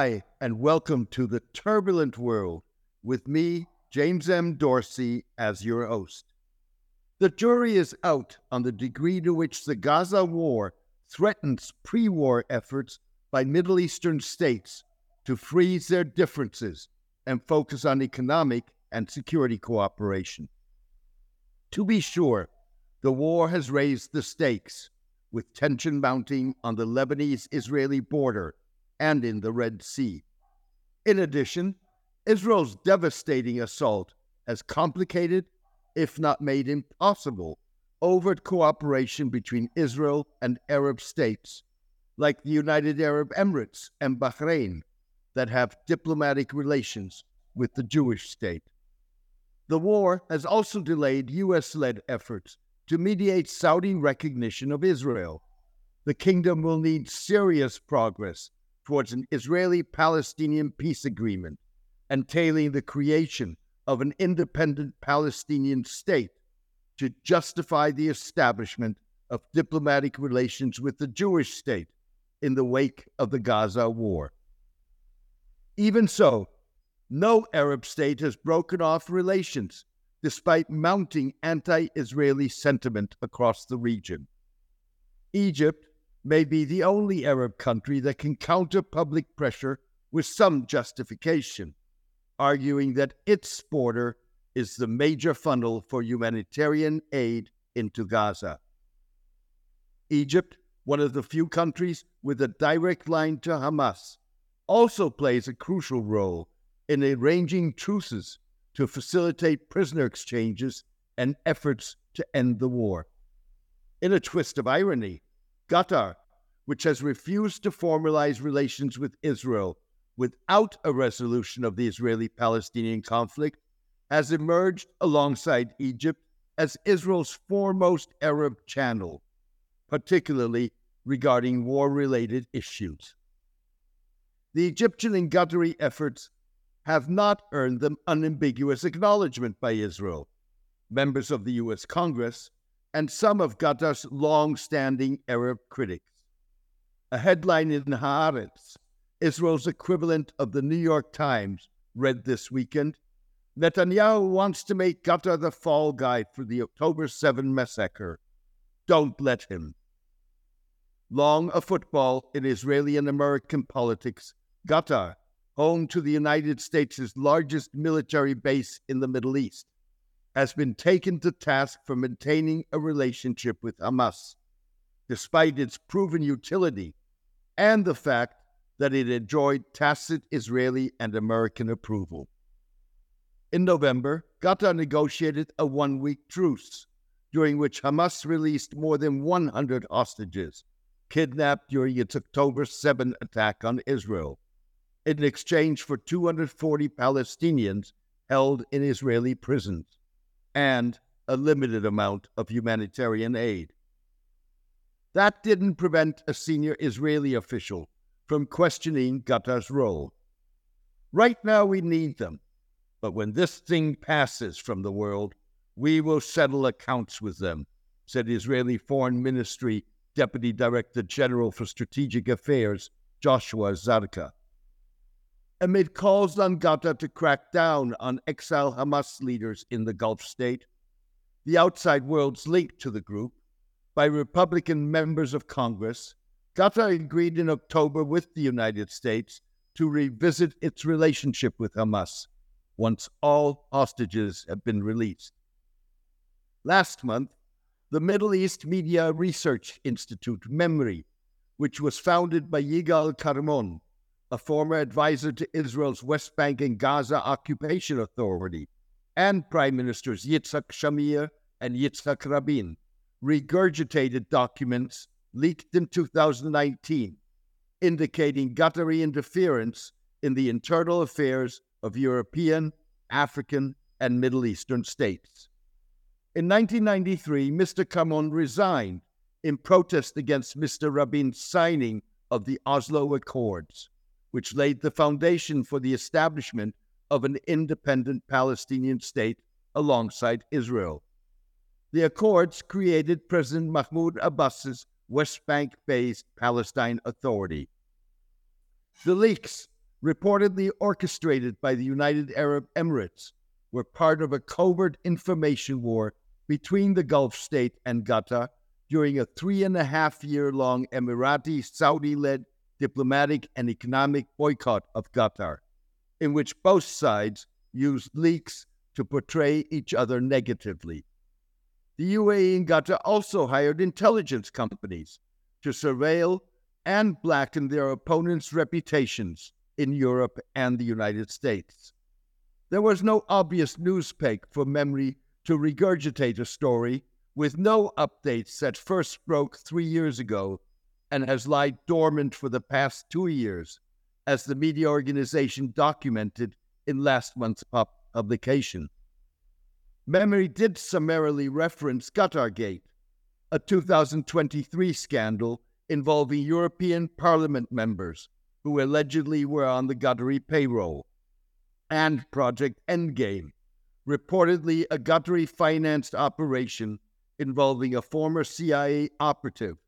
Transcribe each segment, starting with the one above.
Hi, and welcome to the turbulent world with me, James M. Dorsey, as your host. The jury is out on the degree to which the Gaza war threatens pre war efforts by Middle Eastern states to freeze their differences and focus on economic and security cooperation. To be sure, the war has raised the stakes, with tension mounting on the Lebanese Israeli border and in the Red Sea. In addition, Israel's devastating assault has complicated, if not made impossible, overt cooperation between Israel and Arab states, like the United Arab Emirates and Bahrain, that have diplomatic relations with the Jewish state. The war has also delayed U.S. led efforts to mediate Saudi recognition of Israel. The kingdom will need serious progress towards an Israeli Palestinian peace agreement, entailing the creation of an independent Palestinian state to justify the establishment of diplomatic relations with the Jewish state in the wake of the Gaza war. Even so, no Arab state has broken off relations despite mounting anti Israeli sentiment across the region. Egypt may be the only Arab country that can counter public pressure with some justification, arguing that its border is the major funnel for humanitarian aid into Gaza. Egypt, one of the few countries with a direct line to Hamas, also plays a crucial role in arranging truces to facilitate prisoner exchanges and efforts to end the war. In a twist of irony, Qatar, which has refused to formalize relations with Israel without a resolution of the Israeli Palestinian conflict, has emerged alongside Egypt as Israel's foremost Arab channel, particularly regarding war related issues. The Egyptian and Qatari efforts have not earned them unambiguous acknowledgement by Israel, members of the U.S. Congress, and some of Qatar's long standing Arab critics. A headline in Haaretz, Israel's equivalent of the New York Times, read this weekend Netanyahu wants to make Qatar the fall guy for the October 7 massacre. Don't let him. Long a football in Israeli and American politics, Qatar home to the United States' largest military base in the Middle East, has been taken to task for maintaining a relationship with Hamas, despite its proven utility and the fact that it enjoyed tacit Israeli and American approval. In November, Qatar negotiated a one week truce, during which Hamas released more than 100 hostages kidnapped during its October 7 attack on Israel in exchange for 240 Palestinians held in Israeli prisons and a limited amount of humanitarian aid. That didn't prevent a senior Israeli official from questioning Qatar's role. Right now, we need them, but when this thing passes from the world, we will settle accounts with them, said Israeli Foreign Ministry Deputy Director General for Strategic Affairs Joshua Zarka amid calls on Qatar to crack down on exiled Hamas leaders in the Gulf state, the outside world's link to the group, by Republican members of Congress, Qatar agreed in October with the United States to revisit its relationship with Hamas once all hostages have been released. Last month, the Middle East Media Research Institute, MEMRI, which was founded by Yigal Carmon, a former advisor to Israel's West Bank and Gaza Occupation Authority, and Prime Ministers Yitzhak Shamir and Yitzhak Rabin regurgitated documents leaked in 2019 indicating Qatari interference in the internal affairs of European, African, and Middle Eastern states. In 1993, Mr. Carmon resigned in protest against Mr. Rabin's signing of the Oslo Accords which laid the foundation for the establishment of an independent Palestinian state alongside Israel. The Accords created President Mahmoud Abbas's West Bank based Palestine Authority. The leaks reportedly orchestrated by the United Arab Emirates, were part of a covert information war between the Gulf state and Qatar during a three and a half year long Emirati Saudi led diplomatic and economic boycott of Qatar, in which both sides used leaks to portray each other negatively. The UAE and Qatar also hired intelligence companies to surveil and blacken their opponents' reputations in Europe and the United States. There was no obvious news peg for MEMRI to regurgitate a story with no updates that first broke three years ago and has lied dormant for the past two years, as the media organization documented in last month's publication. MEMRI did summarily reference Qatargate, a 2023 scandal involving European Parliament members who allegedly were on the Qatari payroll, and Project Endgame, reportedly a Qatari financed operation involving a former CIA operative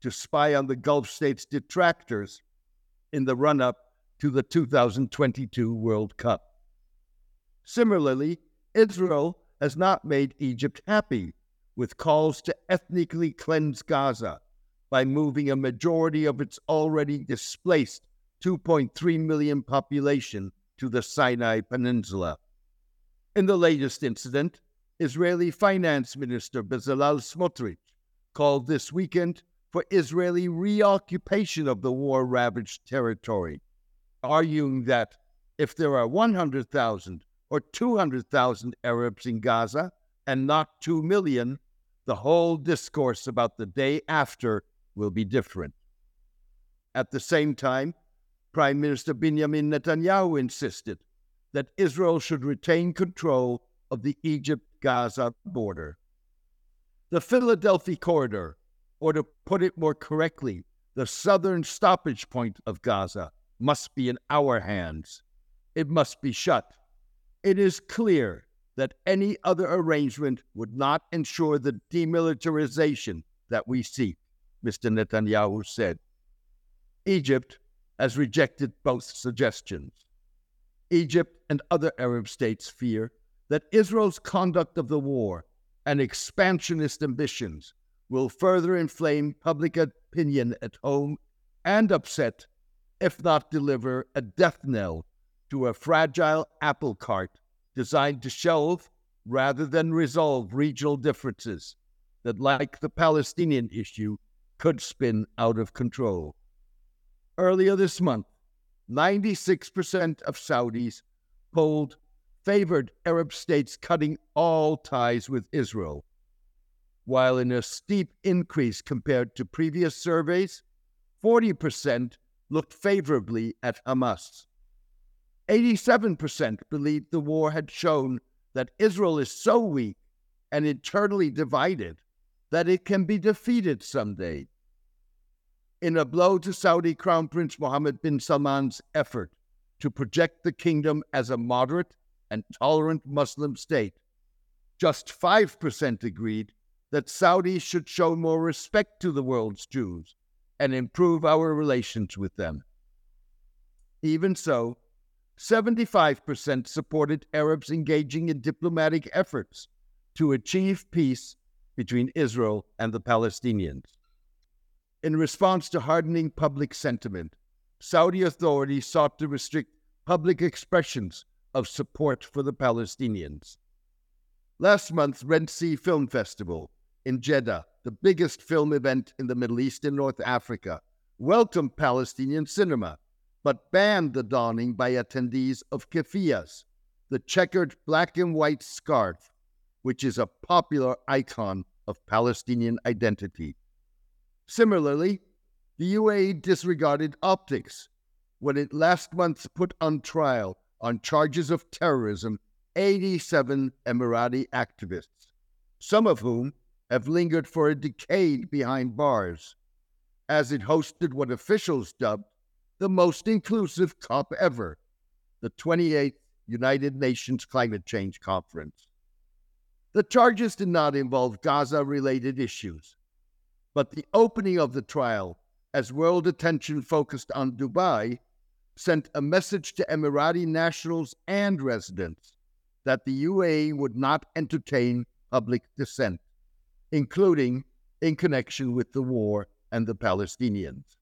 to spy on the Gulf states' detractors in the run up to the 2022 World Cup. Similarly, Israel has not made Egypt happy with calls to ethnically cleanse Gaza by moving a majority of its already displaced 2.3 million population to the Sinai Peninsula. In the latest incident, Israeli Finance Minister Bezalel Smotrich called this weekend for Israeli reoccupation of the war ravaged territory, arguing that if there are 100,000 or 200,000 Arabs in Gaza and not 2 million, the whole discourse about the day after will be different. At the same time, Prime Minister Benjamin Netanyahu insisted that Israel should retain control of the Egypt Gaza border. The Philadelphia corridor, or to put it more correctly, the southern stoppage point of Gaza, must be in our hands. It must be shut. It is clear that any other arrangement would not ensure the demilitarization that we seek, Mr. Netanyahu said. Egypt has rejected both suggestions. Egypt and other Arab states fear that Israel's conduct of the war and expansionist ambitions will further inflame public opinion at home and upset, if not deliver, a death knell to a fragile apple cart designed to shelve rather than resolve regional differences that, like the Palestinian issue, could spin out of control. Earlier this month, 96% of Saudis polled favored Arab states cutting all ties with Israel, while in a steep increase compared to previous surveys, 40% looked favorably at Hamas. 87% believed the war had shown that Israel is so weak and internally divided that it can be defeated someday in a blow to Saudi Crown Prince Mohammed bin Salman's effort to project the kingdom as a moderate and tolerant Muslim state. Just 5% agreed that Saudis should show more respect to the world's Jews and improve our relations with them. Even so, 75% supported Arabs engaging in diplomatic efforts to achieve peace between Israel and the Palestinians. In response to hardening public sentiment, Saudi authorities sought to restrict public expressions of support for the Palestinians. Last month, Red Sea Film Festival in Jeddah, the biggest film event in the Middle East and North Africa, welcomed Palestinian cinema, but banned the donning by attendees of keffiyehs, the checkered black and white scarf, which is a popular icon of Palestinian identity. Similarly, the UAE disregarded optics when it last month put on trial on charges of terrorism 87 Emirati activists, some of whom have lingered for a decade behind bars, as it hosted what officials dubbed the most inclusive COP ever, the 28th United Nations Climate Change Conference. The charges did not involve Gaza related issues, but the opening of the trial, as world attention focused on Dubai, sent a message to Emirati nationals and residents that the UAE would not entertain public dissent, including in connection with the war and the Palestinians.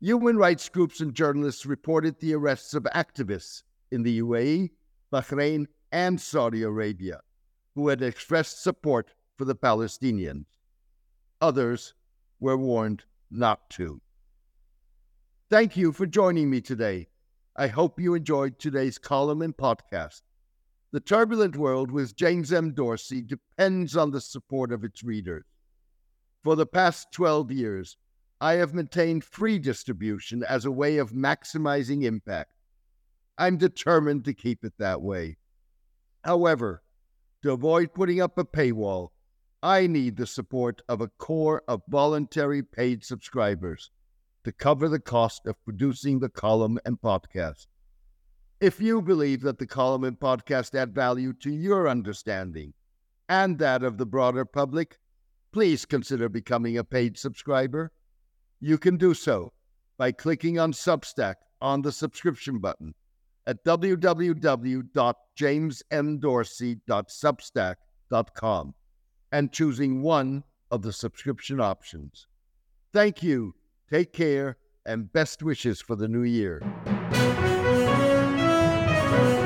Human rights groups and journalists reported the arrests of activists in the UAE, Bahrain, and Saudi Arabia who had expressed support for the Palestinians. Others were warned not to. Thank you for joining me today. I hope you enjoyed today's column and podcast. The Turbulent World with James M. Dorsey depends on the support of its readers. For the past 12 years, I have maintained free distribution as a way of maximizing impact. I'm determined to keep it that way. However, to avoid putting up a paywall, I need the support of a core of voluntary paid subscribers to cover the cost of producing the column and podcast. If you believe that the column and podcast add value to your understanding and that of the broader public, please consider becoming a paid subscriber. You can do so by clicking on Substack on the subscription button at www.jamesmdorsey.substack.com and choosing one of the subscription options. Thank you, take care, and best wishes for the new year. Amen.